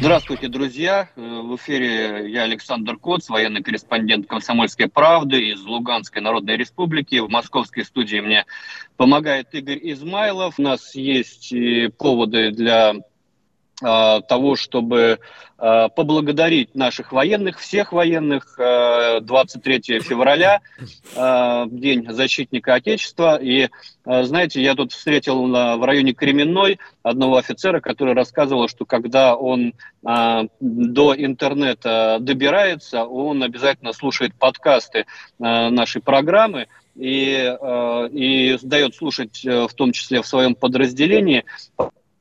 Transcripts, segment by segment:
Здравствуйте, друзья. Э, в эфире я Александр Коц, военный корреспондент «Комсомольской правды» из Луганской Народной Республики. В московской студии мне помогает Игорь Измайлов. У нас есть поводы для того, чтобы э, поблагодарить наших военных, всех военных, 23 э, февраля, День защитника Отечества. И, знаете, я тут встретил в районе Кременной одного офицера, который рассказывал, что когда он до интернета добирается, он обязательно слушает подкасты нашей программы, и, и дает слушать в том числе в своем подразделении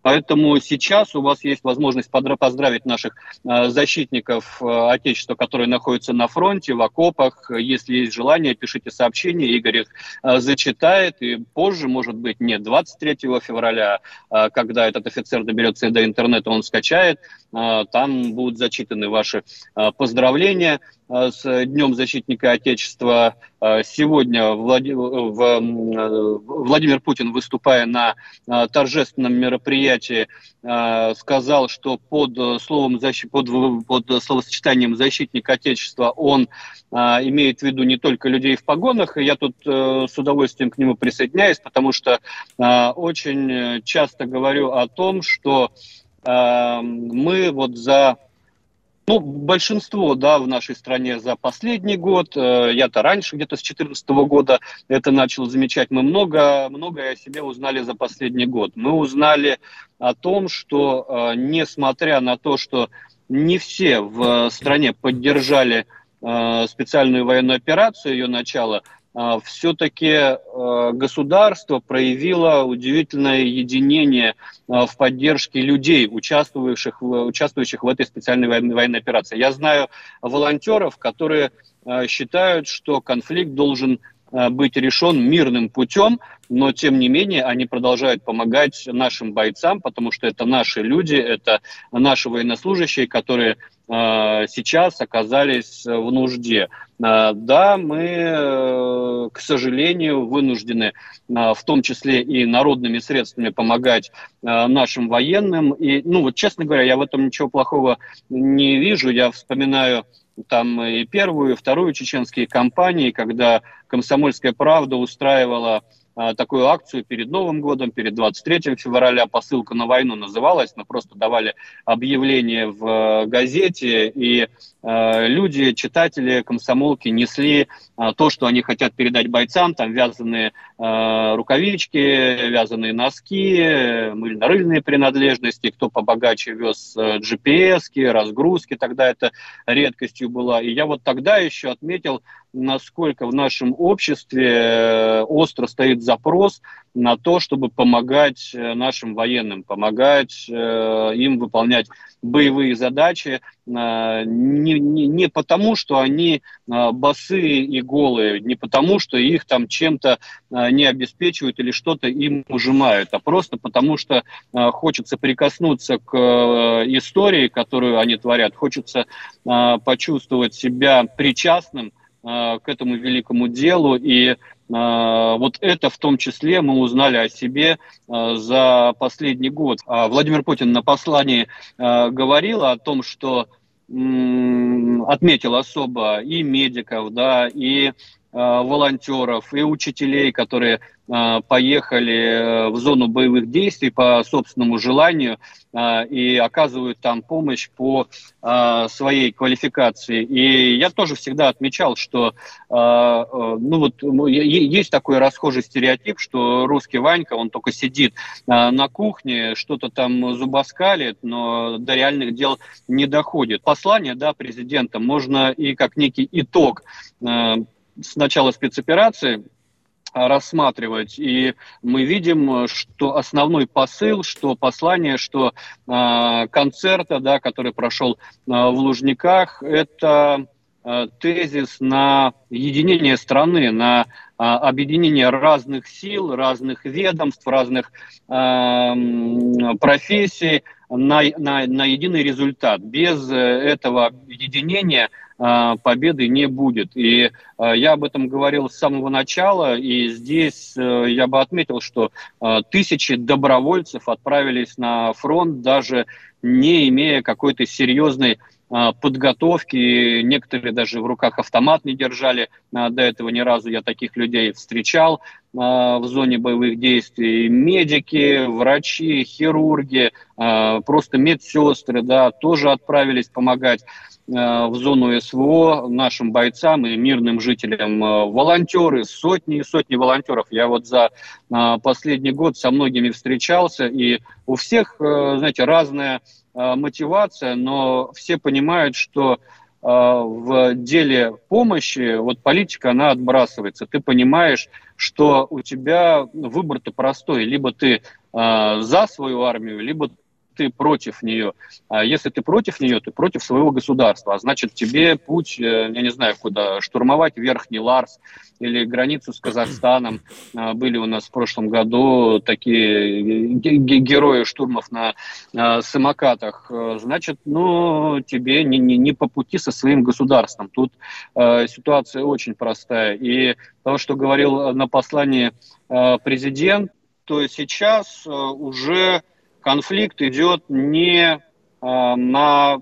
Поэтому сейчас у вас есть возможность поздравить наших э, защитников э, Отечества, которые находятся на фронте, в окопах. Если есть желание, пишите сообщения, Игорь их э, зачитает. И позже, может быть, не 23 февраля, когда этот офицер доберется до интернета, он скачает, там будут зачитаны ваши поздравления. С Днем защитника Отечества. Э, сегодня Владимир Путин, выступая на э, торжественном мероприятии, сказал, что под, словом, под, под словосочетанием «защитник Отечества» он имеет в виду не только людей в погонах, и я тут с удовольствием к нему присоединяюсь, потому что очень часто говорю о том, что мы вот за ну, большинство, да, в нашей стране за последний год. Э, я-то раньше, где-то с 2014 года это начал замечать. Мы много, многое о себе узнали за последний год. Мы узнали о том, что, э, несмотря на то, что не все в стране поддержали э, специальную военную операцию, ее начало, все-таки а, государство проявило удивительное единение а, в поддержке людей, участвующих, участвующих в этой специальной военной операции. Я знаю волонтеров, которые считают, что конфликт должен быть решен мирным путем, но тем не менее они продолжают помогать нашим бойцам, потому что это наши люди, это наши военнослужащие, которые сейчас оказались в нужде. Э, да, мы, э, к сожалению, вынуждены, э, в том числе и народными средствами, помогать э, нашим военным. И, ну вот, честно говоря, я в этом ничего плохого не вижу. Я вспоминаю там и первую, и вторую чеченские кампании, когда «Комсомольская правда» устраивала такую акцию перед Новым годом, перед 23 февраля. Посылка на войну называлась, но просто давали объявление в э, газете, и э, люди, читатели, комсомолки несли э, то, что они хотят передать бойцам, там вязаные рукавички, вязаные носки, мыльно-рыльные принадлежности, кто побогаче вез GPS, разгрузки, тогда это редкостью была. И я вот тогда еще отметил, насколько в нашем обществе остро стоит запрос на то, чтобы помогать э, нашим военным, помогать э, им выполнять боевые задачи э, не, не, не потому, что они э, босые и голые, не потому, что их там чем-то э, не обеспечивают или что-то им ужимают, а просто потому, что э, хочется прикоснуться к э, истории, которую они творят, хочется э, почувствовать себя причастным э, к этому великому делу и а, вот это в том числе мы узнали о себе а, за последний год. А Владимир Путин на послании говорил о том, что отметил особо и медиков, да, и волонтеров, и учителей, которые а, поехали э, в зону боевых действий по собственному желанию и оказывают там помощь по своей квалификации. И я тоже всегда отмечал, что э, ну вот, есть такой расхожий стереотип, что русский Ванька, он только сидит на кухне, что-то там зубоскалит, но до реальных дел не доходит. Послание да, президента можно и как некий итог э, с начала спецоперации рассматривать. И мы видим, что основной посыл, что послание, что э, концерта, да, который прошел э, в Лужниках, это э, тезис на единение страны, на э, объединение разных сил, разных ведомств, разных э, профессий на, на, на единый результат. Без этого объединения – а, победы не будет. И а, я об этом говорил с самого начала, и здесь э, я бы отметил, что а, тысячи добровольцев отправились на фронт, даже не имея какой-то серьезной подготовки, некоторые даже в руках автомат не держали, до этого ни разу я таких людей встречал в зоне боевых действий, медики, врачи, хирурги, просто медсестры, да, тоже отправились помогать. В зону СВО нашим бойцам и мирным жителям. Волонтеры, сотни и сотни волонтеров. Я вот за последний год со многими встречался, и у всех, знаете, разная мотивация, но все понимают, что в деле помощи, вот политика, она отбрасывается. Ты понимаешь, что у тебя выбор-то простой. Либо ты за свою армию, либо ты против нее. А если ты против нее, ты против своего государства. А значит, тебе путь, э, я не знаю, куда, штурмовать Верхний Ларс или границу с Казахстаном. А, были у нас в прошлом году такие герои штурмов на а, самокатах. Значит, ну, тебе не, не, не по пути со своим государством. Тут э, ситуация очень простая. И то, что говорил на послании э, президент, то сейчас уже конфликт идет не а, на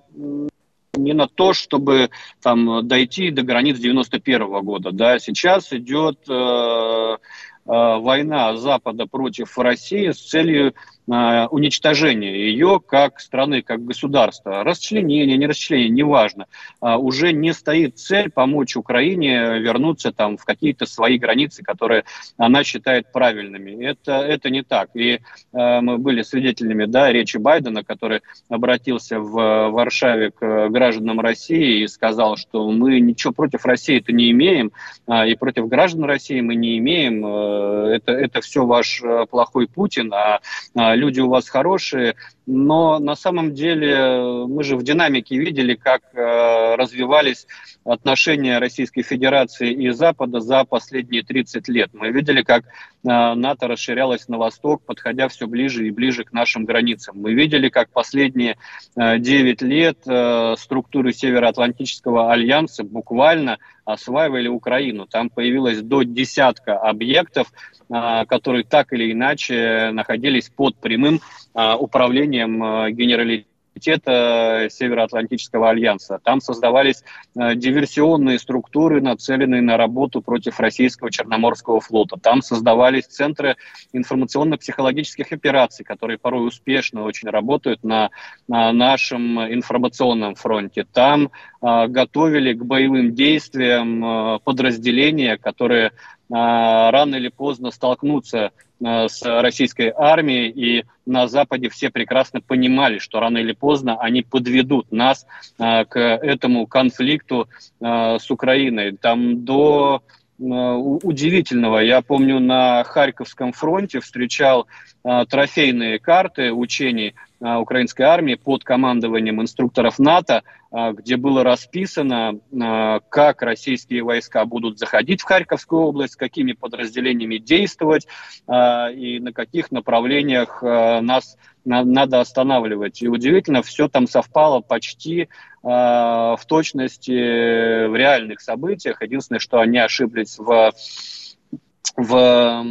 не на то, чтобы там дойти до границ 91 -го года, да, сейчас идет э, э, война Запада против России с целью Э, уничтожения ее как страны, как государства. Расчленение, не расчленение, неважно. А, уже не стоит цель помочь Украине вернуться там в какие-то свои границы, которые она считает правильными. Это, это не так. И э, мы были свидетелями да, речи Байдена, который обратился в Варшаве к гражданам России и сказал, что мы ничего против России-то не имеем, а, и против граждан России мы не имеем. Э, это, это все ваш плохой Путин, а, а люди у вас хорошие, но на самом деле мы же в динамике видели, как э, развивались отношения Российской Федерации и Запада за последние 30 лет. Мы видели, как э, НАТО расширялось на восток, подходя все ближе и ближе к нашим границам. Мы видели, как последние э, 9 лет э, структуры Североатлантического альянса буквально осваивали Украину. Там появилось до десятка объектов, э, которые так или иначе находились под прямым э, управлением э, генералитета Североатлантического альянса. Там создавались э, диверсионные структуры, нацеленные на работу против российского Черноморского флота. Там создавались центры информационно-психологических операций, которые порой успешно очень работают на, на нашем информационном фронте. Там э, готовили к боевым действиям подразделения, которые рано или поздно столкнутся Э, с российской армией, и на Западе все прекрасно понимали, что рано или поздно они подведут нас э, к этому конфликту э, с Украиной. Там до удивительного. Я помню, на Харьковском фронте встречал трофейные карты учений украинской армии под командованием инструкторов НАТО, а, где было расписано, а, как российские войска будут заходить в Харьковскую область, какими подразделениями действовать и на каких направлениях нас надо останавливать. И удивительно, все там совпало почти в точности в реальных событиях. Единственное, что они ошиблись в в,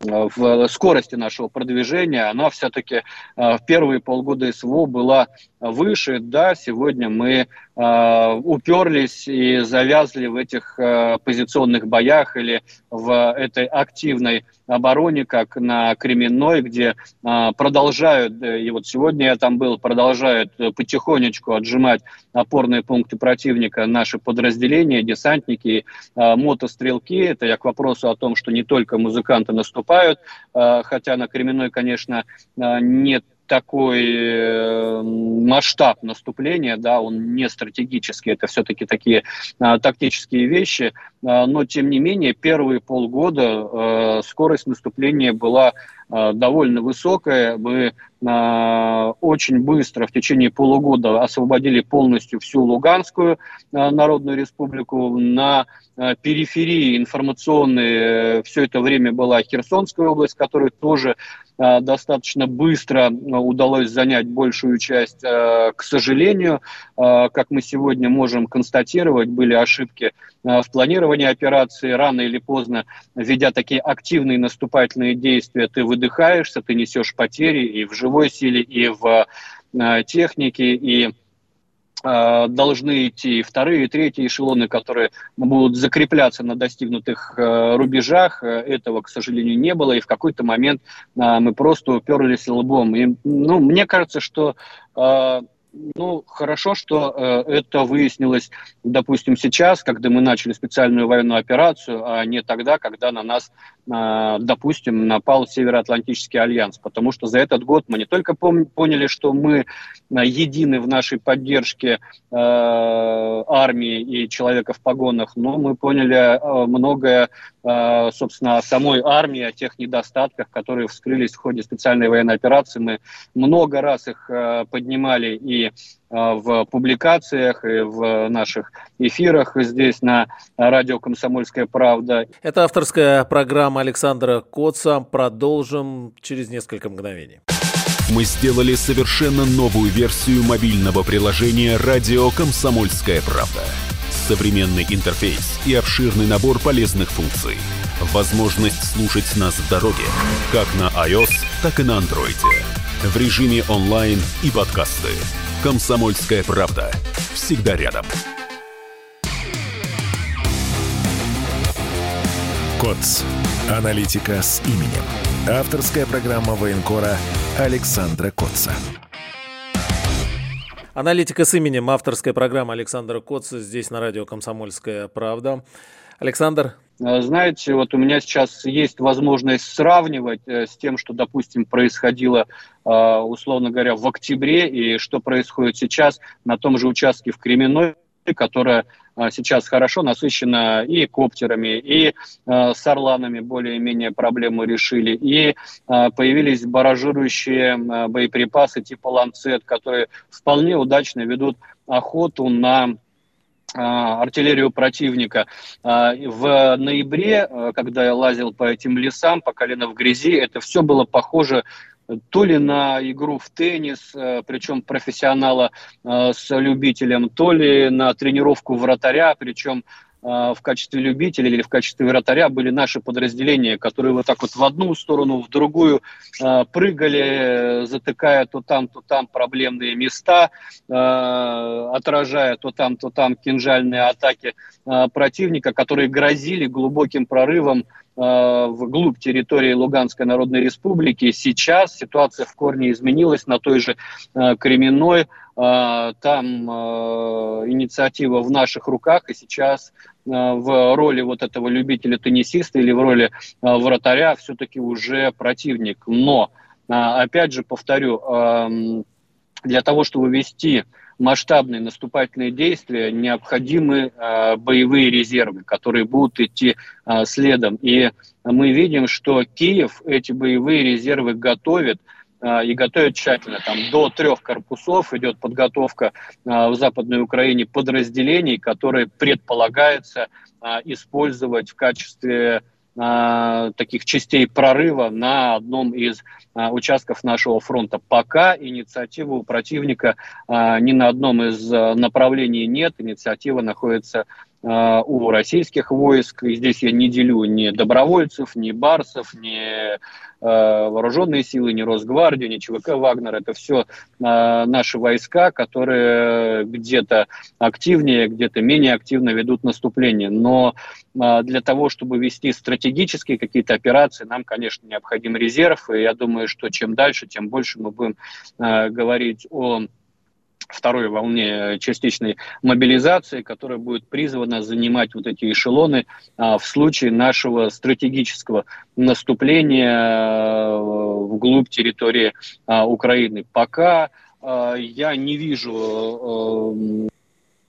в скорости нашего продвижения, она все-таки в первые полгода СВО была выше. Да, сегодня мы э, уперлись и завязли в этих э, позиционных боях или в этой активной обороне, как на Кременной, где э, продолжают, и вот сегодня я там был, продолжают потихонечку отжимать опорные пункты противника наши подразделения, десантники, э, мотострелки. Это я к вопросу о том, что не только музыканты наступают, э, хотя на Кременной, конечно, э, нет такой э, масштаб наступления, да, он не стратегический, это все-таки такие тактические вещи, но тем не менее первые полгода скорость наступления была довольно высокая. Мы очень быстро, в течение полугода, освободили полностью всю Луганскую Народную Республику. На периферии информационной все это время была Херсонская область, которая тоже Э, достаточно быстро э, удалось занять большую часть. Э, к сожалению, как мы сегодня можем констатировать, были ошибки в планировании операции. Рано или поздно, ведя такие активные наступательные действия, ты выдыхаешься, ты несешь потери и в живой силе, и в технике, и Э, должны идти вторые третьи эшелоны, которые будут закрепляться на достигнутых э, рубежах. Э, этого, к сожалению, не было, и в какой-то момент мы просто уперлись лбом. И, ну, мне кажется, что ну, хорошо, что э, это выяснилось, допустим, сейчас, когда мы начали специальную военную операцию, а не тогда, когда на нас, э, допустим, напал Североатлантический альянс. Потому что за этот год мы не только пом- поняли, что мы э, едины в нашей поддержке э, армии и человека в погонах, но мы поняли э, многое Э, собственно, о самой армии, о тех недостатках, которые вскрылись в ходе специальной военной операции. Мы много раз их э, поднимали и в публикациях, и в наших эфирах здесь на радио «Комсомольская правда». Это авторская программа Александра Коца. Продолжим через несколько мгновений. Мы сделали совершенно новую версию мобильного приложения «Радио Комсомольская правда» современный интерфейс и обширный набор полезных функций. Возможность слушать нас в дороге, как на iOS, так и на Android. В режиме онлайн и подкасты. «Комсомольская правда». Всегда рядом. КОЦ. Аналитика с именем. Авторская программа военкора Александра Котца. Аналитика с именем, авторская программа Александра Коца здесь на радио «Комсомольская правда». Александр. Э, знаете, вот у меня сейчас есть возможность сравнивать э, с тем, что, допустим, происходило, э, условно говоря, в октябре, и что происходит сейчас на том же участке в Кременной, которая сейчас хорошо насыщена и коптерами, и а, с орланами более-менее проблему решили, и а, появились баражирующие боеприпасы типа «Ланцет», которые вполне удачно ведут охоту на артиллерию противника. В ноябре, когда я лазил по этим лесам, по колено в грязи, это все было похоже то ли на игру в теннис, э, причем профессионала э, с любителем, то ли на тренировку вратаря, причем в качестве любителя или в качестве вратаря были наши подразделения, которые вот так вот в одну сторону, в другую прыгали, затыкая то там, то там проблемные места, отражая то там, то там кинжальные атаки противника, которые грозили глубоким прорывом Э, вглубь территории Луганской Народной Республики. Сейчас ситуация в корне изменилась на той же э, Кременной. Э, там инициатива в наших руках, и сейчас в роли вот этого любителя-теннисиста или в роли вратаря все-таки уже противник. Но, опять же, повторю, для того, чтобы вести масштабные наступательные действия, необходимы э, боевые резервы, которые будут идти э, следом. И мы видим, что Киев эти боевые резервы готовит, и готовят тщательно. Там до трех корпусов идет подготовка э, в Западной Украине подразделений, которые предполагается э, использовать в качестве таких частей прорыва на одном из участков нашего фронта. Пока инициативы у противника ни на одном из направлений нет, инициатива находится Э, у российских войск. И здесь я не делю ни добровольцев, ни барсов, ни э, вооруженные силы, ни Росгвардию, ни ЧВК «Вагнер». Это все э, наши войска, которые где-то активнее, где-то менее активно ведут наступление. Но для того, чтобы вести стратегические какие-то операции, нам, конечно, необходим резерв. И я думаю, что чем дальше, тем больше мы будем говорить о второй волне частичной мобилизации, которая будет призвана занимать вот эти эшелоны а, в случае нашего стратегического наступления а, вглубь территории а, Украины. Пока а, я не вижу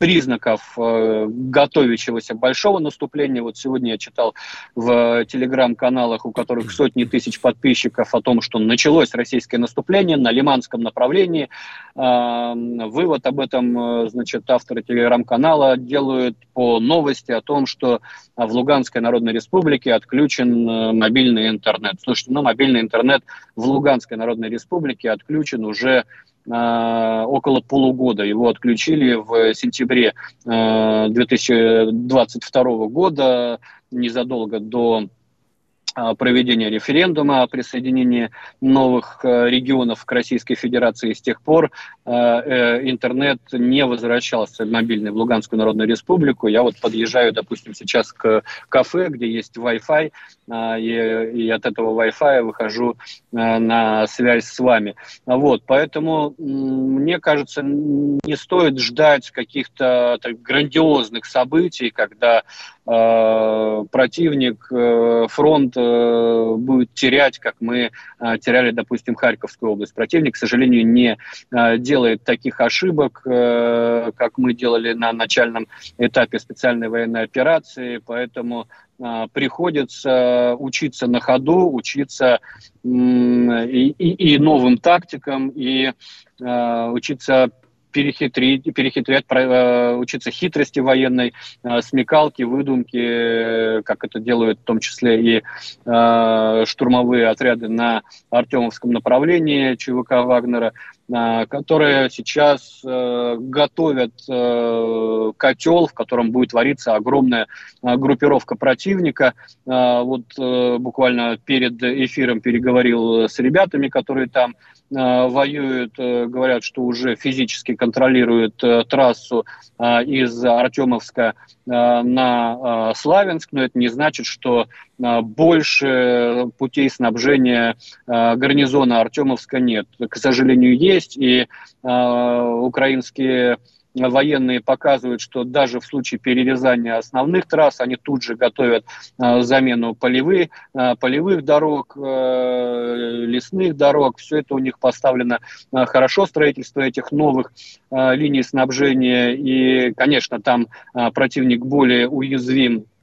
признаков э, готовящегося большого наступления. Вот сегодня я читал в телеграм-каналах, у которых сотни тысяч подписчиков, о том, что началось российское наступление на Лиманском направлении. Э, вывод об этом, значит, авторы телеграм-канала делают по новости о том, что в Луганской Народной Республике отключен мобильный интернет. Слушайте, ну, мобильный интернет в Луганской Народной Республике отключен уже около полугода. Его отключили в сентябре 2022 э, года, незадолго до проведения референдума о присоединении новых э, регионов к Российской Федерации. С тех пор э, э, интернет не возвращался мобильный в Луганскую Народную Республику. Я вот подъезжаю, допустим, сейчас к кафе, где есть Wi-Fi, и, и от этого Wi-Fi выхожу на связь с вами. Вот, поэтому мне кажется, не стоит ждать каких-то грандиозных событий, когда Э, противник э, фронт э, будет терять, как мы теряли, допустим, Харьковскую область. Противник, к сожалению, не делает таких ошибок, как мы делали на начальном этапе специальной военной операции, поэтому приходится учиться на ходу, учиться и, и, и новым тактикам, и учиться перехитрить, перехитрять, э, учиться хитрости военной, э, смекалки, выдумки, э, как это делают в том числе и штурмовые отряды на Артемовском направлении ЧВК Вагнера, которые сейчас готовят котел, в котором будет вариться огромная группировка противника. Вот буквально перед эфиром переговорил с ребятами, которые там Э, воюют, э, говорят, что уже физически контролируют э, трассу из Артемовска на Славянск, но это не значит, что больше путей снабжения гарнизона Артемовска нет. К сожалению, есть, и украинские военные показывают, что даже в случае перерезания основных трасс они тут же готовят э, замену полевых, э, полевых дорог, э, лесных дорог. Все это у них поставлено э, хорошо, строительство этих новых э, линий снабжения. И, конечно, там э, противник более уязвим Э,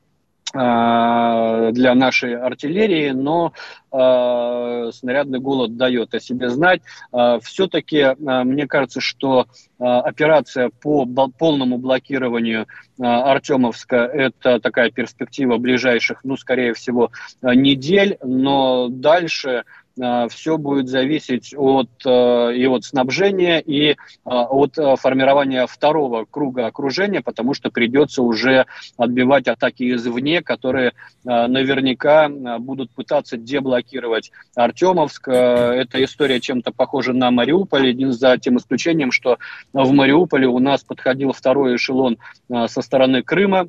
для нашей артиллерии, но э, снарядный голод дает о себе знать. Э, все-таки э, мне кажется, что э, операция по полному блокированию э, Артемовска – это такая перспектива ближайших, ну, скорее всего, э, недель, но дальше Э, все будет зависеть от э, и от снабжения, и э, от формирования второго круга окружения, потому что придется уже отбивать атаки извне, которые наверняка будут пытаться деблокировать Артемовск. Эта история чем-то похожа на Мариуполь, за тем исключением, что в Мариуполе у нас подходил второй эшелон со стороны Крыма,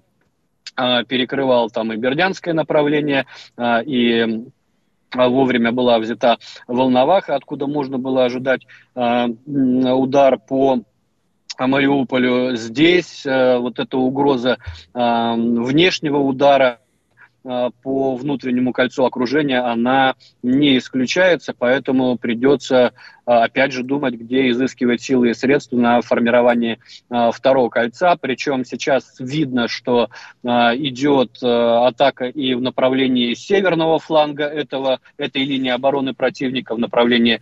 перекрывал там и Бердянское направление, и вовремя была взята Волноваха, откуда можно было ожидать э, удар по Мариуполю. Здесь э, вот эта угроза внешнего удара по внутреннему кольцу окружения, она не исключается, поэтому придется а, опять же думать, где изыскивать силы и средства на формирование а, второго кольца. Причем сейчас видно, что а, идет атака и в направлении северного фланга этого, этой линии обороны противника, в направлении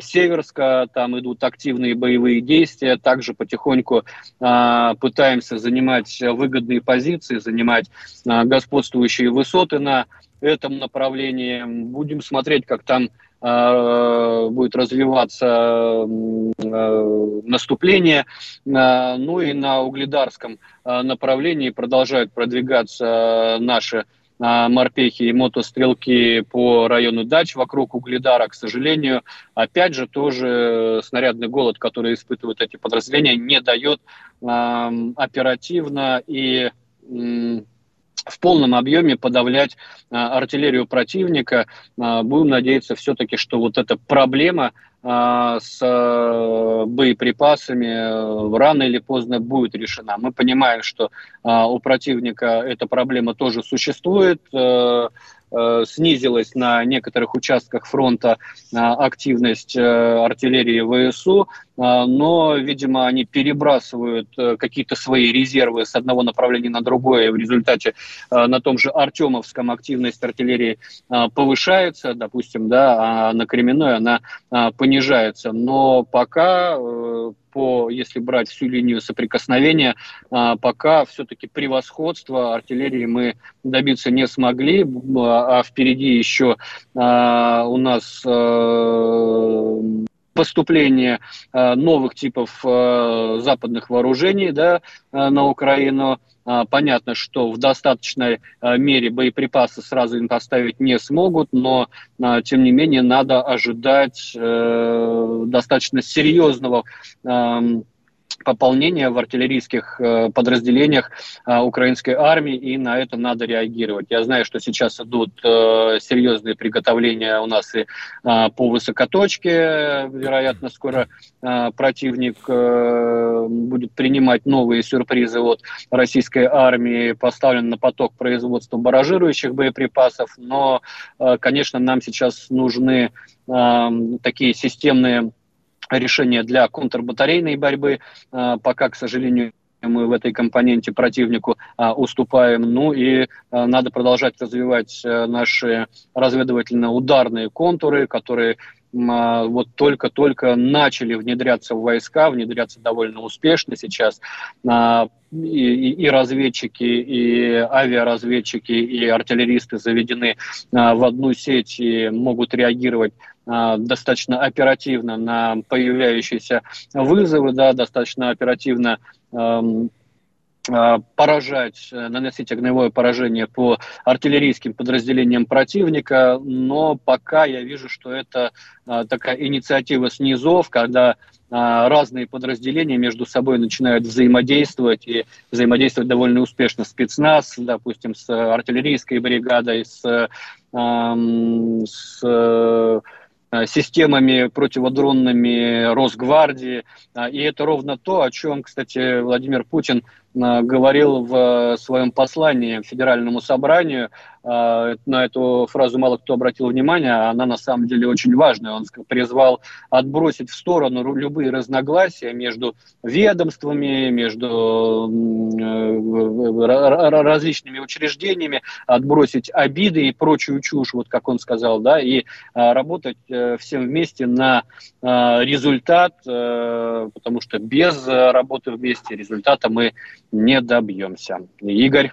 Северска. Там идут активные боевые действия. Также потихоньку пытаемся занимать выгодные позиции, занимать господствующие высоты на этом направлении. Будем смотреть, как там Э, будет развиваться э, наступление. Э, ну и на угледарском направлении продолжают продвигаться наши морпехи и мотострелки по району дач вокруг Угледара, к сожалению, опять же, тоже снарядный голод, который испытывают эти подразделения, не дает оперативно и в полном объеме подавлять а, артиллерию противника. А, будем надеяться все-таки, что вот эта проблема а, с боеприпасами рано или поздно будет решена. Мы понимаем, что у противника эта проблема тоже существует. А, снизилась на некоторых участках фронта активность артиллерии ВСУ, но, видимо, они перебрасывают какие-то свои резервы с одного направления на другое. В результате на том же Артемовском активность артиллерии повышается, допустим, да, а на Кременной она понижается. Но пока по, если брать всю линию соприкосновения, а, пока все-таки превосходства артиллерии мы добиться не смогли, а впереди еще а, у нас а, поступление новых типов западных вооружений да, на Украину. Понятно, что в достаточной мере боеприпасы сразу им поставить не смогут, но тем не менее надо ожидать э, достаточно серьезного пополнения в артиллерийских э, подразделениях э, украинской армии, и на это надо реагировать. Я знаю, что сейчас идут э, серьезные приготовления у нас и по высокоточке. Вероятно, скоро противник будет принимать новые сюрпризы от российской армии, поставлен на поток производства баражирующих боеприпасов. Но, конечно, нам сейчас нужны такие системные решения для контрбатарейной борьбы. А, пока, к сожалению, мы в этой компоненте противнику а, уступаем. Ну и а, надо продолжать развивать а, наши разведывательно-ударные контуры, которые вот только-только начали внедряться в войска, внедряться довольно успешно сейчас. А, и, и разведчики, и авиаразведчики, и артиллеристы заведены а, в одну сеть и могут реагировать достаточно оперативно на появляющиеся вызовы, да, достаточно оперативно поражать, э, наносить огневое поражение по артиллерийским подразделениям противника, но пока я вижу, что это э, такая инициатива снизов, когда разные подразделения между собой начинают взаимодействовать и взаимодействовать довольно успешно. Спецназ, допустим, с артиллерийской бригадой, с, с системами противодронными Росгвардии. И это ровно то, о чем, кстати, Владимир Путин Э, говорил в своем послании Федеральному собранию на эту фразу мало кто обратил внимание, а она на самом деле очень важная. Он призвал отбросить в сторону любые разногласия между ведомствами, между э, различными учреждениями, отбросить обиды и прочую чушь, вот как он сказал, да, и а, работать э, всем вместе на а, результат, потому что без работы вместе результата мы не добьемся. Игорь.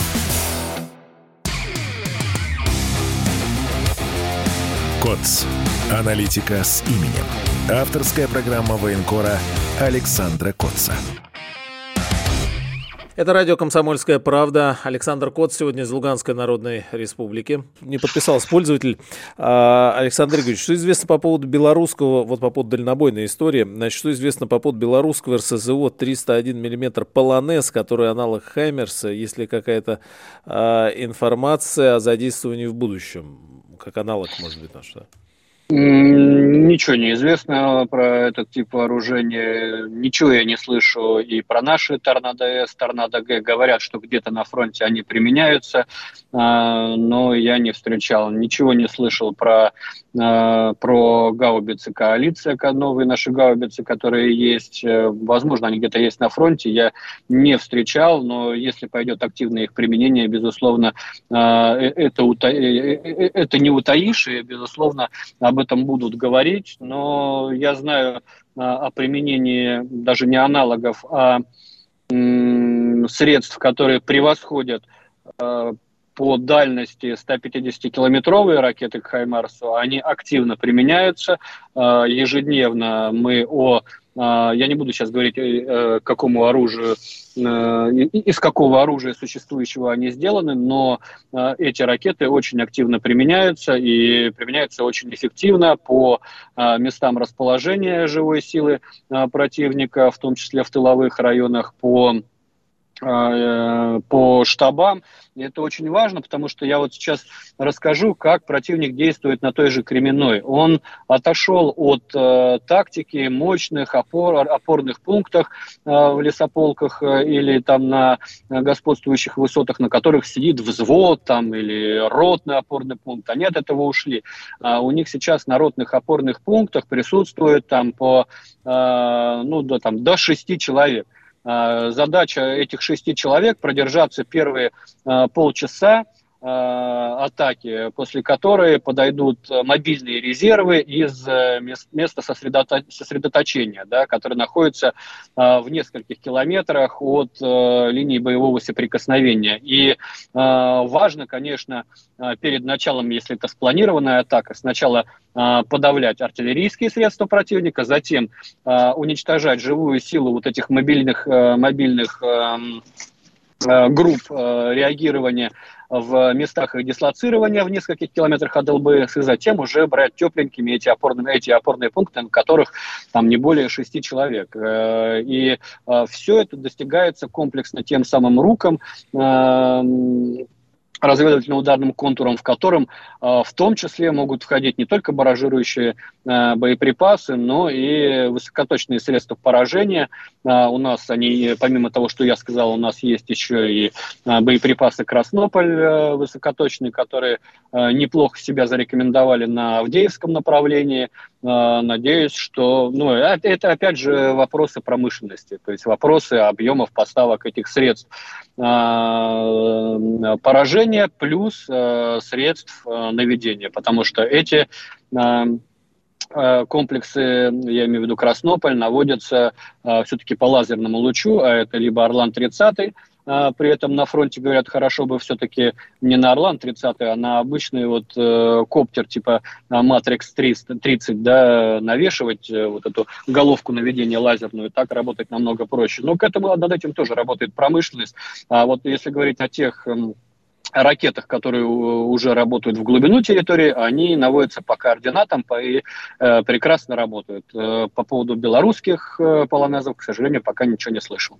КОЦ. Аналитика с именем. Авторская программа военкора Александра Котца. Это радио «Комсомольская правда». Александр Кот сегодня из Луганской Народной Республики. Не подписался пользователь. А, Александр Игоревич, что известно по поводу белорусского, вот по поводу дальнобойной истории, значит, что известно по поводу белорусского РСЗО 301 мм Полонез, который аналог Хаймерса, есть ли какая-то а, информация о задействовании в будущем? как аналог, может быть, наш, да? Ничего не известно про этот тип вооружения. Ничего я не слышу и про наши Торнадо-С, Торнадо-Г. Говорят, что где-то на фронте они применяются, а, но я не встречал. Ничего не слышал про, а, про гаубицы коалиция, новые наши гаубицы, которые есть. Э, возможно, они где-то есть на фронте. Я не встречал, но если пойдет активное их применение, безусловно, а, э, это, э, это не утаишь, и, безусловно, об этом будут говорить, но я знаю а, о применении даже не аналогов, а средств, которые превосходят а, по дальности 150-километровые ракеты к Хаймарсу, они активно применяются. А, ежедневно мы о я не буду сейчас говорить, какому оружию, из какого оружия существующего они сделаны, но эти ракеты очень активно применяются и применяются очень эффективно по местам расположения живой силы противника, в том числе в тыловых районах, по Э, по штабам. И это очень важно, потому что я вот сейчас расскажу, как противник действует на той же Кременной. Он отошел от э, тактики мощных опор, опорных пунктах э, в лесополках э, или там на господствующих высотах, на которых сидит взвод там, или ротный опорный пункт. Они от этого ушли. А у них сейчас на ротных опорных пунктах присутствует там по э, ну, до, там, до 6 человек. А, задача этих шести человек продержаться первые а, полчаса Э, атаки, после которой подойдут мобильные резервы из э, места сосредоточения, да, которые находятся э, в нескольких километрах от линии боевого соприкосновения. И важно, конечно, перед началом, если это спланированная атака, сначала подавлять артиллерийские средства противника, затем уничтожать живую силу вот этих мобильных, мобильных эм, групп реагирования в местах их дислоцирования в нескольких километрах от ЛБС, и затем уже брать тепленькими эти опорные, эти опорные пункты, на которых там не более шести человек. Э, и э, все это достигается комплексно тем самым руком, э, разведывательно-ударным контуром, в котором в том числе могут входить не только баражирующие боеприпасы, но и высокоточные средства поражения, а, у нас они, помимо того, что я сказал, у нас есть еще и а, боеприпасы «Краснополь» высокоточные, которые неплохо себя зарекомендовали на Авдеевском направлении. А, надеюсь, что... Ну, это, опять же, вопросы промышленности, то есть вопросы объемов поставок этих средств. Поражения плюс э, средств наведения, потому что эти Э, комплексы, я имею в виду Краснополь, наводятся э, все-таки по лазерному лучу, а это либо Орлан-30, э, при этом на фронте говорят, хорошо бы все-таки не на Орлан 30, а на обычный вот э, коптер типа Матрикс 30, да, навешивать э, вот эту головку наведения лазерную, так работать намного проще. Но к этому над этим тоже работает промышленность. А вот если говорить о тех э, ракетах, которые уже работают в глубину территории, они наводятся по координатам и э, прекрасно работают. Э, по поводу белорусских э, полонезов, к сожалению, пока ничего не слышал.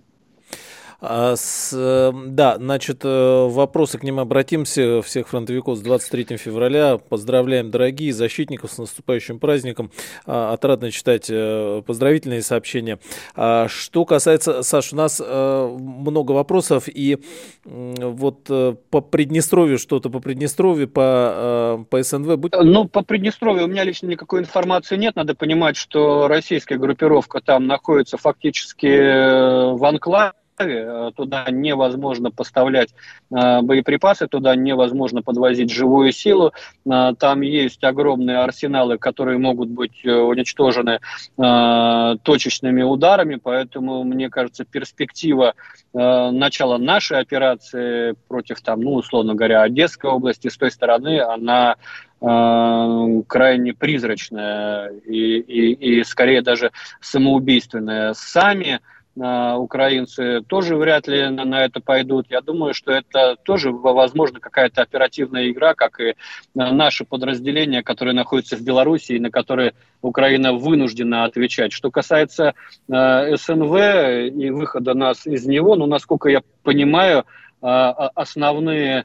А с, э, да, значит, э, вопросы к ним обратимся. Всех фронтовиков с 23 февраля. Поздравляем, дорогие защитников, с наступающим праздником. А, отрадно читать э, поздравительные сообщения. А, что касается, Саш, у нас много вопросов. И вот по Приднестровью что-то, по Приднестровью, по, по СНВ. Будь... Ну, по Приднестровью у меня лично никакой информации нет. Надо понимать, что российская группировка там находится фактически в анклаве Э, туда невозможно поставлять э, боеприпасы, туда невозможно подвозить живую силу. Э, там есть огромные арсеналы, которые могут быть уничтожены точечными ударами, поэтому, мне кажется, перспектива начала нашей операции против, там, ну, условно говоря, Одесской области с той стороны, она крайне призрачная и, и, и скорее даже самоубийственная. Сами украинцы тоже вряд ли на, это пойдут. Я думаю, что это тоже, возможно, какая-то оперативная игра, как и наши подразделения, которые находятся в Беларуси и на которые Украина вынуждена отвечать. Что касается э, СНВ и выхода нас из него, ну, насколько я понимаю, э, основные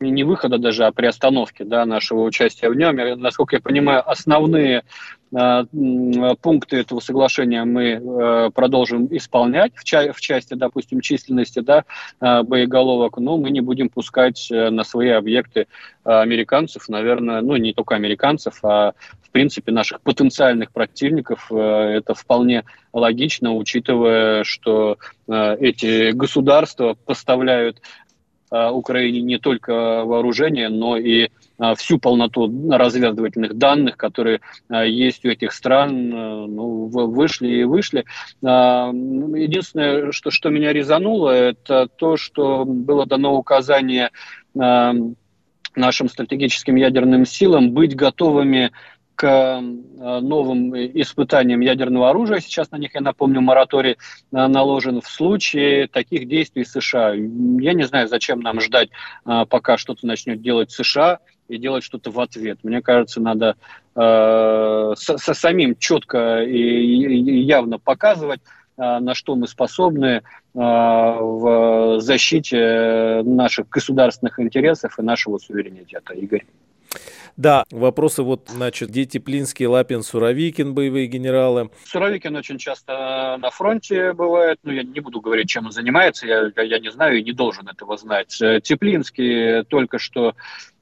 не выхода даже, а приостановки да, нашего участия в нем. Насколько я понимаю, основные э, пункты этого соглашения мы э, продолжим исполнять в, ча- в части, допустим, численности да, э, боеголовок, но мы не будем пускать на свои объекты американцев, наверное, ну не только американцев, а в принципе наших потенциальных противников. Это вполне логично, учитывая, что эти государства поставляют Украине не только вооружение, но и э, всю полноту разведывательных данных, которые э, есть у этих стран, ну, вышли и вышли. Единственное, что, что меня резануло, это то, что было дано указание нашим стратегическим ядерным силам быть готовыми к новым испытаниям ядерного оружия. Сейчас на них, я напомню, мораторий наложен в случае таких действий США. Я не знаю, зачем нам ждать, пока что-то начнет делать США и делать что-то в ответ. Мне кажется, надо э, со, со самим четко и, явно показывать, э, на что мы способны э, в защите наших государственных интересов и нашего суверенитета. Игорь. Да, вопросы вот, значит, дети Плинский, Лапин, Суровикин, боевые генералы. Суровикин очень часто на фронте бывает, ну, я не буду говорить, чем он занимается, я, я не знаю и не должен этого знать. Теплинский только что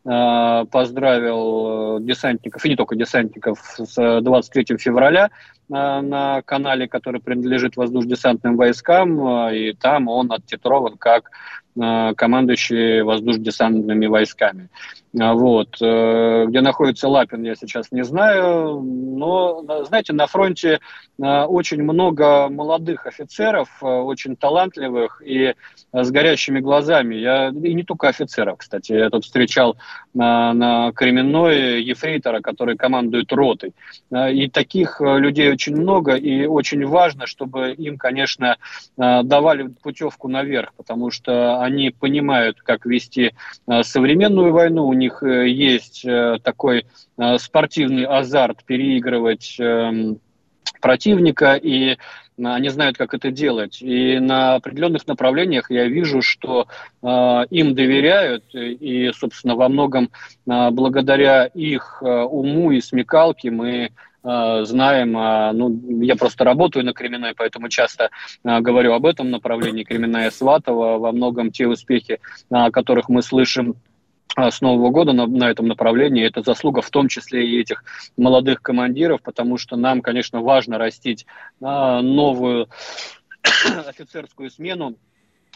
Э, поздравил десантников, и не только десантников, с 23 февраля э, на канале, который принадлежит воздушно-десантным войскам, э, и там он оттитрован как командующий воздушно-десантными войсками. Вот. Где находится Лапин, я сейчас не знаю, но, знаете, на фронте очень много молодых офицеров, очень талантливых и с горящими глазами. Я, и не только офицеров, кстати, я тут встречал на, на Кременной ефрейтора, который командует ротой. А, и таких э, людей очень много, и очень важно, чтобы им, конечно, э, давали путевку наверх, потому что они понимают, как вести э, современную войну, у них есть такой спортивный азарт переигрывать эм, противника, и они знают, как это делать. И на определенных направлениях я вижу, что э, им доверяют, и, собственно, во многом э, благодаря их э, уму и смекалке мы знаем, ну, я просто работаю на Кременной, поэтому часто говорю об этом направлении Кременная Сватова, во многом те успехи, о которых мы слышим с Нового года на, на этом направлении. Это заслуга в том числе и этих молодых командиров, потому что нам, конечно, важно растить а, новую офицерскую смену,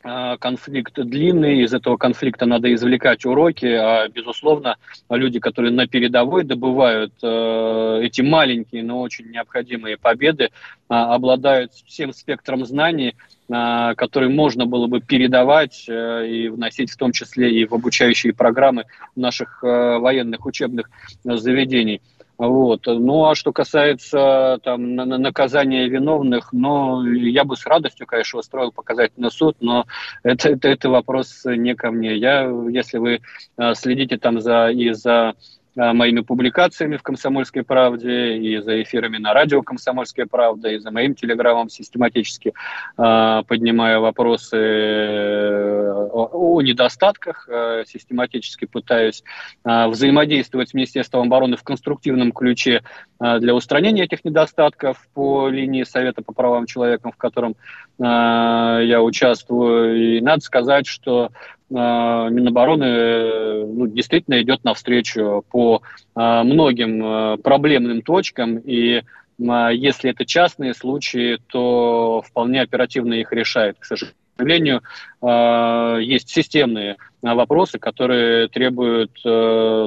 а, конфликт длинный, из этого конфликта надо извлекать уроки, а, безусловно, люди, которые на передовой добывают э, эти маленькие, но очень необходимые победы, э, обладают всем спектром знаний, которые можно было бы передавать э, и вносить в том числе и в обучающие программы наших э, военных учебных заведений. Вот. Ну а что касается там, наказания виновных, ну, я бы с радостью, конечно, устроил показательный суд, но это, это, это вопрос не ко мне. Я, если вы э, следите там за, и за Э, моими публикациями в «Комсомольской правде», и за эфирами на радио «Комсомольская правда», и за моим телеграммом систематически э, поднимая вопросы э, о, недостатках, э, систематически пытаюсь э, взаимодействовать с Министерством обороны в конструктивном ключе э, для устранения этих недостатков по линии Совета по правам человека, в котором э, я участвую. И надо сказать, что Минобороны э, ну, действительно идет навстречу по а, многим э, проблемным точкам, и если это частные случаи, то вполне оперативно их решает. К сожалению, есть системные вопросы, которые требуют, э,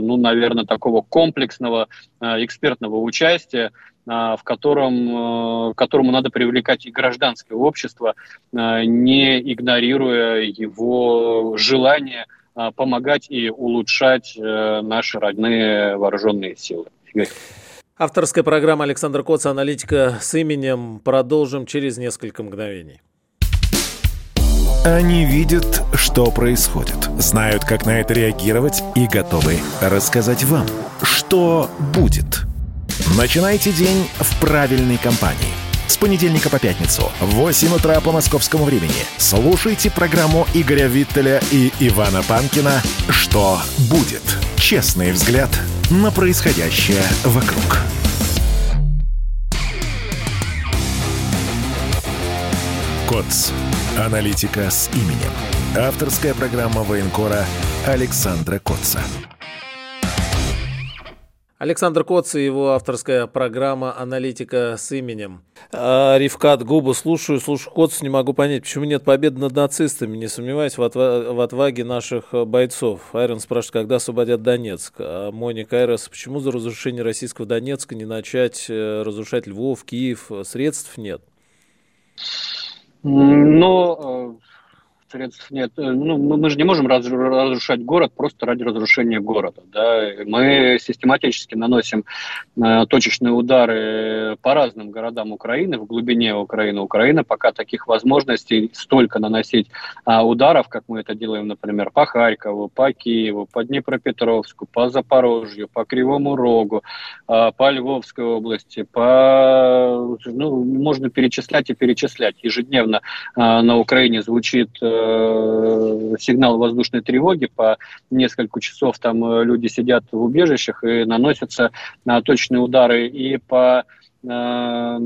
ну, наверное, такого комплексного экспертного участия, в котором, к которому надо привлекать и гражданское общество, не игнорируя его желание помогать и улучшать э, наши родные вооруженные силы. Авторская программа Александра Коца «Аналитика с именем». Продолжим через несколько мгновений. Они видят, что происходит, знают, как на это реагировать и готовы рассказать вам, что будет – Начинайте день в правильной компании. С понедельника по пятницу в 8 утра по московскому времени слушайте программу Игоря Виттеля и Ивана Панкина «Что будет?» Честный взгляд на происходящее вокруг. КОЦ. Аналитика с именем. Авторская программа военкора Александра Котца. Александр Коц и его авторская программа «Аналитика с именем». А, Ривкат Губу слушаю, слушаю Коц, не могу понять, почему нет победы над нацистами, не сомневаюсь в, отва- в отваге наших бойцов. Айрон спрашивает, когда освободят Донецк. А Моника Айрос, почему за разрушение российского Донецка не начать э, разрушать Львов, Киев? Средств нет? Но средств нет. Э, ну, мы, мы же не можем разрушать город просто ради разрушения города. Да? Мы систематически наносим э, точечные удары по разным городам Украины, в глубине Украины. Украина пока таких возможностей столько наносить э, ударов, как мы это делаем, например, по Харькову, по Киеву, по Днепропетровску, по Запорожью, по Кривому Рогу, э, по Львовской области, по... Ну, можно перечислять и перечислять. Ежедневно э, на Украине звучит э, сигнал воздушной тревоги, по несколько часов там э, люди сидят в убежищах и наносятся на точные удары. И по э,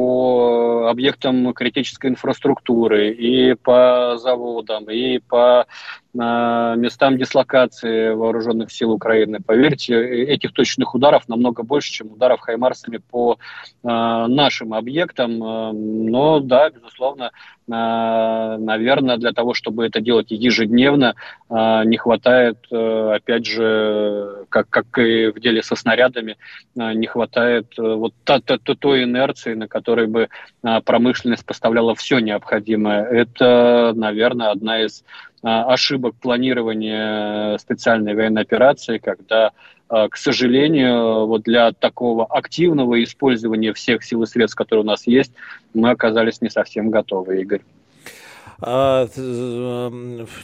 по объектам критической инфраструктуры, и по заводам, и по местам дислокации вооруженных сил Украины. Поверьте, этих точных ударов намного больше, чем ударов хаймарсами по э, нашим объектам. Э, но да, безусловно, наверное, для того, чтобы это делать ежедневно, не хватает, опять же, как, как и в деле со снарядами, не хватает вот той инерции, на которой бы э, промышленность поставляла все необходимое. Это, наверное, одна из а, ошибок планирования специальной военной операции, когда, а, к сожалению, вот для такого активного использования всех сил и средств, которые у нас есть, мы оказались не совсем готовы, Игорь. А,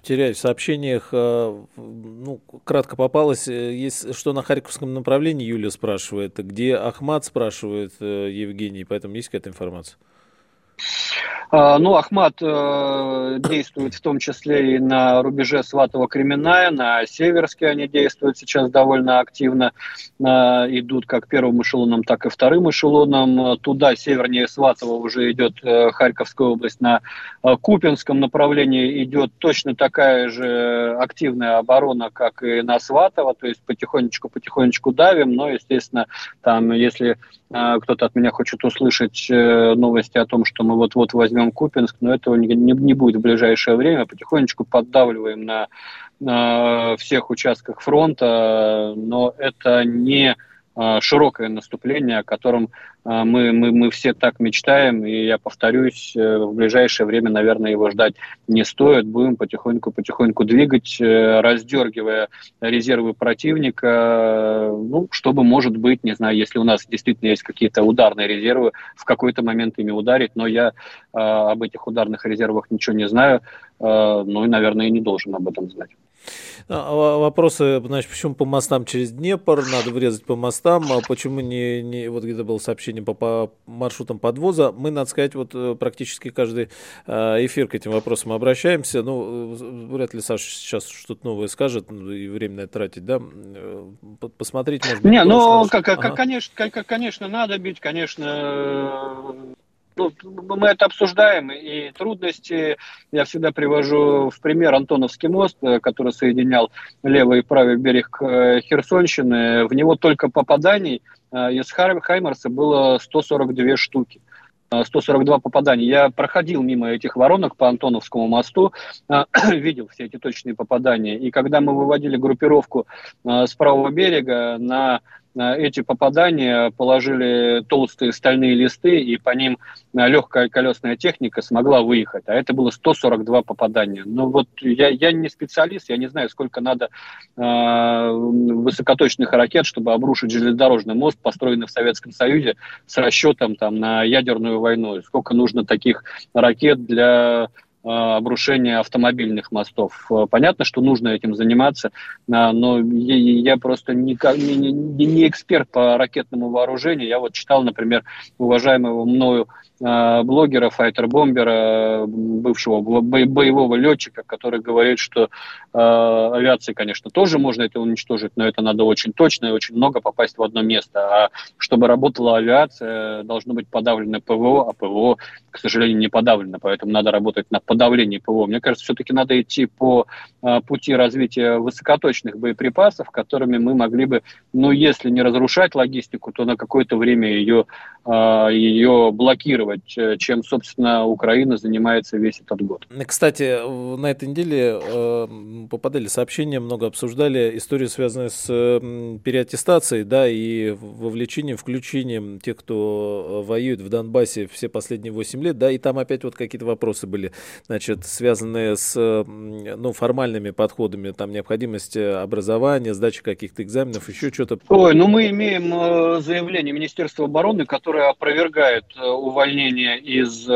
теряю в сообщениях, а, ну, кратко попалось, э, есть что на Харьковском направлении, Юлия спрашивает, где Ахмат, спрашивает э, Евгений, поэтому есть какая-то информация? А, ну, Ахмат э, действует в том числе и на рубеже Сватова-Кременная, на Северске они действуют сейчас довольно активно, э, идут как первым эшелоном, так и вторым эшелоном. Туда, севернее Сватова, уже идет э, Харьковская область. На э, Купинском направлении идет точно такая же активная оборона, как и на Сватово, то есть потихонечку-потихонечку давим, но, естественно, там, если кто-то от меня хочет услышать новости о том, что мы вот-вот возьмем Купинск, но этого не, не, будет в ближайшее время. Потихонечку поддавливаем на, на всех участках фронта, но это не широкое наступление, о котором а, мы, мы, мы все так мечтаем, и я повторюсь, э, в ближайшее время, наверное, его ждать не стоит. Будем потихоньку-потихоньку двигать, э, раздергивая резервы противника, ну, чтобы, может быть, не знаю, если у нас действительно есть какие-то ударные резервы, в какой-то момент ими ударить, но я э, об этих ударных резервах ничего не знаю, э, ну и, наверное, и не должен об этом знать. А, вопросы, значит, почему по мостам через Днепр, надо врезать по мостам, а почему не, не вот где-то было сообщение по, по маршрутам подвоза. Мы, надо сказать, вот э, практически каждый э, эфир к этим вопросам обращаемся. Ну, э, вряд ли Саша сейчас что-то новое скажет, ну, и время на это тратить, да? Посмотреть, может быть. Не, ну, как, ага. конечно, конечно, надо бить, конечно, ну, мы это обсуждаем, и трудности я всегда привожу в пример Антоновский мост, э, который соединял левый и правый берег э, Херсонщины. В него только попаданий э, из Хаймарса было 142 штуки. 142 попадания. Я проходил мимо этих воронок по Антоновскому мосту, видел все эти точные попадания. И когда мы выводили группировку с правого берега на эти попадания положили толстые стальные листы, и по ним э, легкая колесная техника смогла выехать. А это было 142 попадания. Ну вот я, я не специалист, я не знаю, сколько надо э, высокоточных ракет, чтобы обрушить железнодорожный мост, построенный в Советском Союзе, с расчетом там, на ядерную войну. Сколько нужно таких ракет для Э, обрушения автомобильных мостов. Э, понятно, что нужно этим заниматься, э, но я просто не, не, эксперт по ракетному вооружению. Я вот читал, например, уважаемого мною блогера, файтер-бомбера, бывшего боевого летчика, который говорит, что авиации, конечно, тоже можно это уничтожить, но это надо очень точно и очень много попасть в одно место. А чтобы работала авиация, должно быть подавлено ПВО, а ПВО, к сожалению, не подавлено, поэтому надо работать над подавлении ПВО. Мне кажется, все-таки надо идти по а, пути развития высокоточных боеприпасов, которыми мы могли бы, ну, если не разрушать логистику, то на какое-то время ее, а, ее блокировать, э, чем, собственно, Украина занимается весь этот год. Кстати, на этой неделе э, попадали сообщения, много обсуждали историю, связанную с переаттестацией, да, и вовлечением, включением тех, кто воюет в Донбассе все последние 8 лет, да, и там опять вот какие-то вопросы были значит, связанные с ну, формальными подходами, там необходимость образования, сдачи каких-то экзаменов, еще что-то? Ой, ну мы имеем э, заявление Министерства обороны, которое опровергает э, увольнение из э,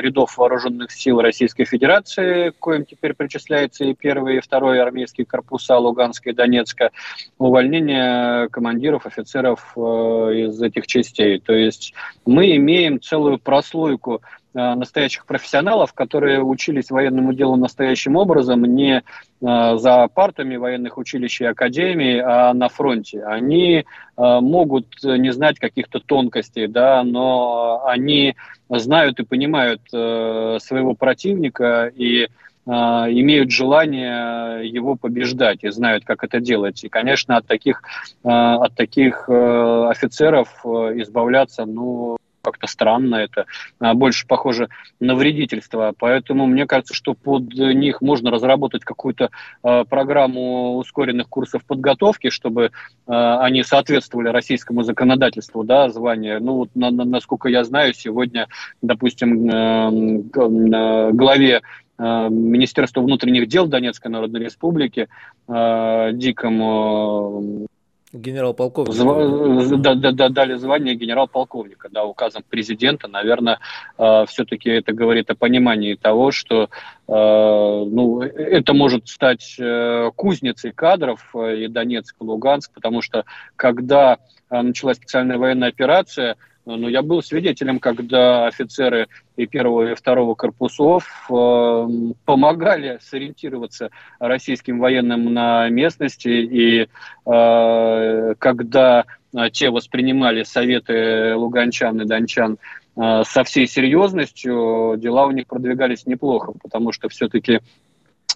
рядов вооруженных сил Российской Федерации, к коим теперь причисляется и первый, и второй армейские корпуса Луганска и Донецка, увольнение командиров, офицеров из этих частей. То есть мы имеем целую прослойку настоящих профессионалов, которые учились военному делу настоящим образом, не э, за партами военных училищ и академий, а на фронте. Они э, могут не знать каких-то тонкостей, да, но они знают и понимают своего противника и имеют желание его побеждать и знают, как это делать. И, конечно, от таких, от таких офицеров избавляться, ну, как-то странно, это а, больше похоже на вредительство. Поэтому мне кажется, что под них можно разработать какую-то а, программу ускоренных курсов подготовки, чтобы а, они соответствовали российскому законодательству, да, звания. Ну, вот, на, на, насколько я знаю, сегодня, допустим, э, главе Министерства внутренних дел Донецкой Народной Республики Дикому Генерал-полковник. Зв... Да, да, да, дали звание генерал-полковника, да, указом президента. Наверное, э, все-таки это говорит о понимании того, что э, ну, это может стать э, кузницей кадров э, и Донецк, и Луганск, потому что когда э, началась специальная военная операция, ну, я был свидетелем, когда офицеры и первого, и второго корпусов э, помогали сориентироваться российским военным на местности, и э, когда э, те воспринимали советы луганчан и дончан э, со всей серьезностью, дела у них продвигались неплохо, потому что все-таки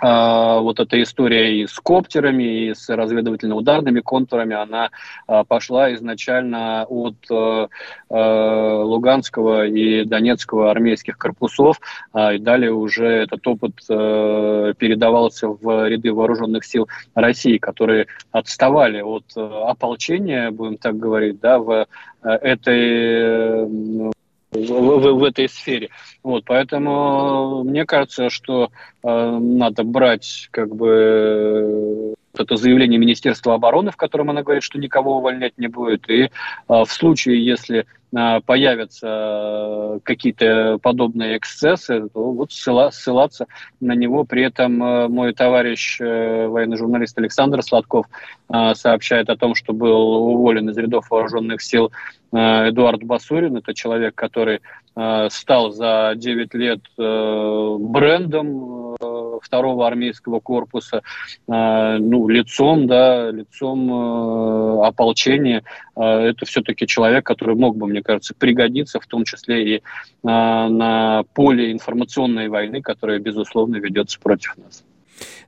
вот эта история и с коптерами, и с разведывательно-ударными контурами, она а, пошла изначально от э, э, Луганского и Донецкого армейских корпусов, а, и далее уже этот опыт э, передавался в ряды вооруженных сил России, которые отставали от ополчения, будем так говорить, да, в этой в, в, в этой сфере. Вот, поэтому мне кажется, что э, надо брать как бы это заявление Министерства обороны, в котором она говорит, что никого увольнять не будет. И э, в случае, если э, появятся какие-то подобные эксцессы, то вот ссыла, ссылаться на него. При этом э, мой товарищ, э, военный журналист Александр Сладков, э, сообщает о том, что был уволен из рядов вооруженных сил э, Эдуард Басурин. Это человек, который э, стал за 9 лет э, брендом э, второго армейского корпуса, э, ну, лицом, да, лицом э, ополчения. Э, это все-таки человек, который мог бы, мне кажется, пригодиться, в том числе и на поле информационной войны, которая, безусловно, ведется против нас.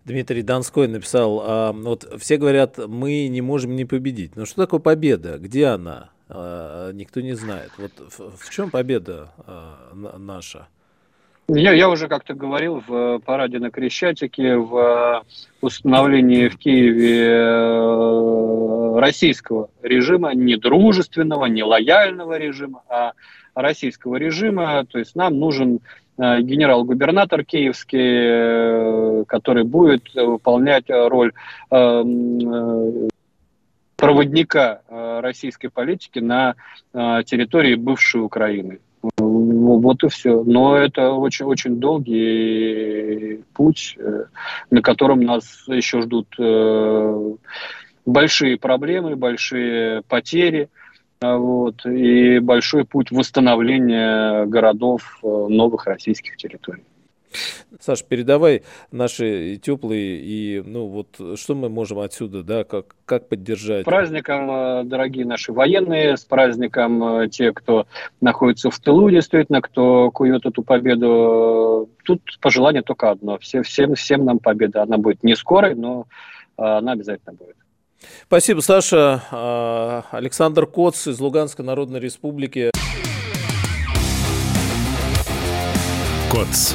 Дмитрий Донской написал, а, вот все говорят, мы не можем не победить. Но что такое победа? Где она? А, никто не знает. Вот в, в чем победа а, наша? Я, я уже как-то говорил в параде на Крещатике, в установлении в Киеве э, российского режима, не дружественного, не лояльного режима, а российского режима. То есть нам нужен э, генерал-губернатор киевский, э, который будет выполнять роль проводника российской политики на территории бывшей Украины. Вот и все. Но это очень-очень долгий путь, э, на котором нас еще ждут э, большие проблемы, большие потери вот, и большой путь восстановления городов э, новых российских территорий. Саш, передавай наши теплые и, ну вот, что мы можем отсюда, да, как, как поддержать? С праздником, э, дорогие наши военные, с праздником э, те, кто находится в тылу, действительно, кто кует эту победу. Тут пожелание только одно. Все, всем, всем нам победа. Она будет не скорой, но э, она обязательно будет. Спасибо, Саша. А, Александр Коц из Луганской Народной Республики. КОЦ.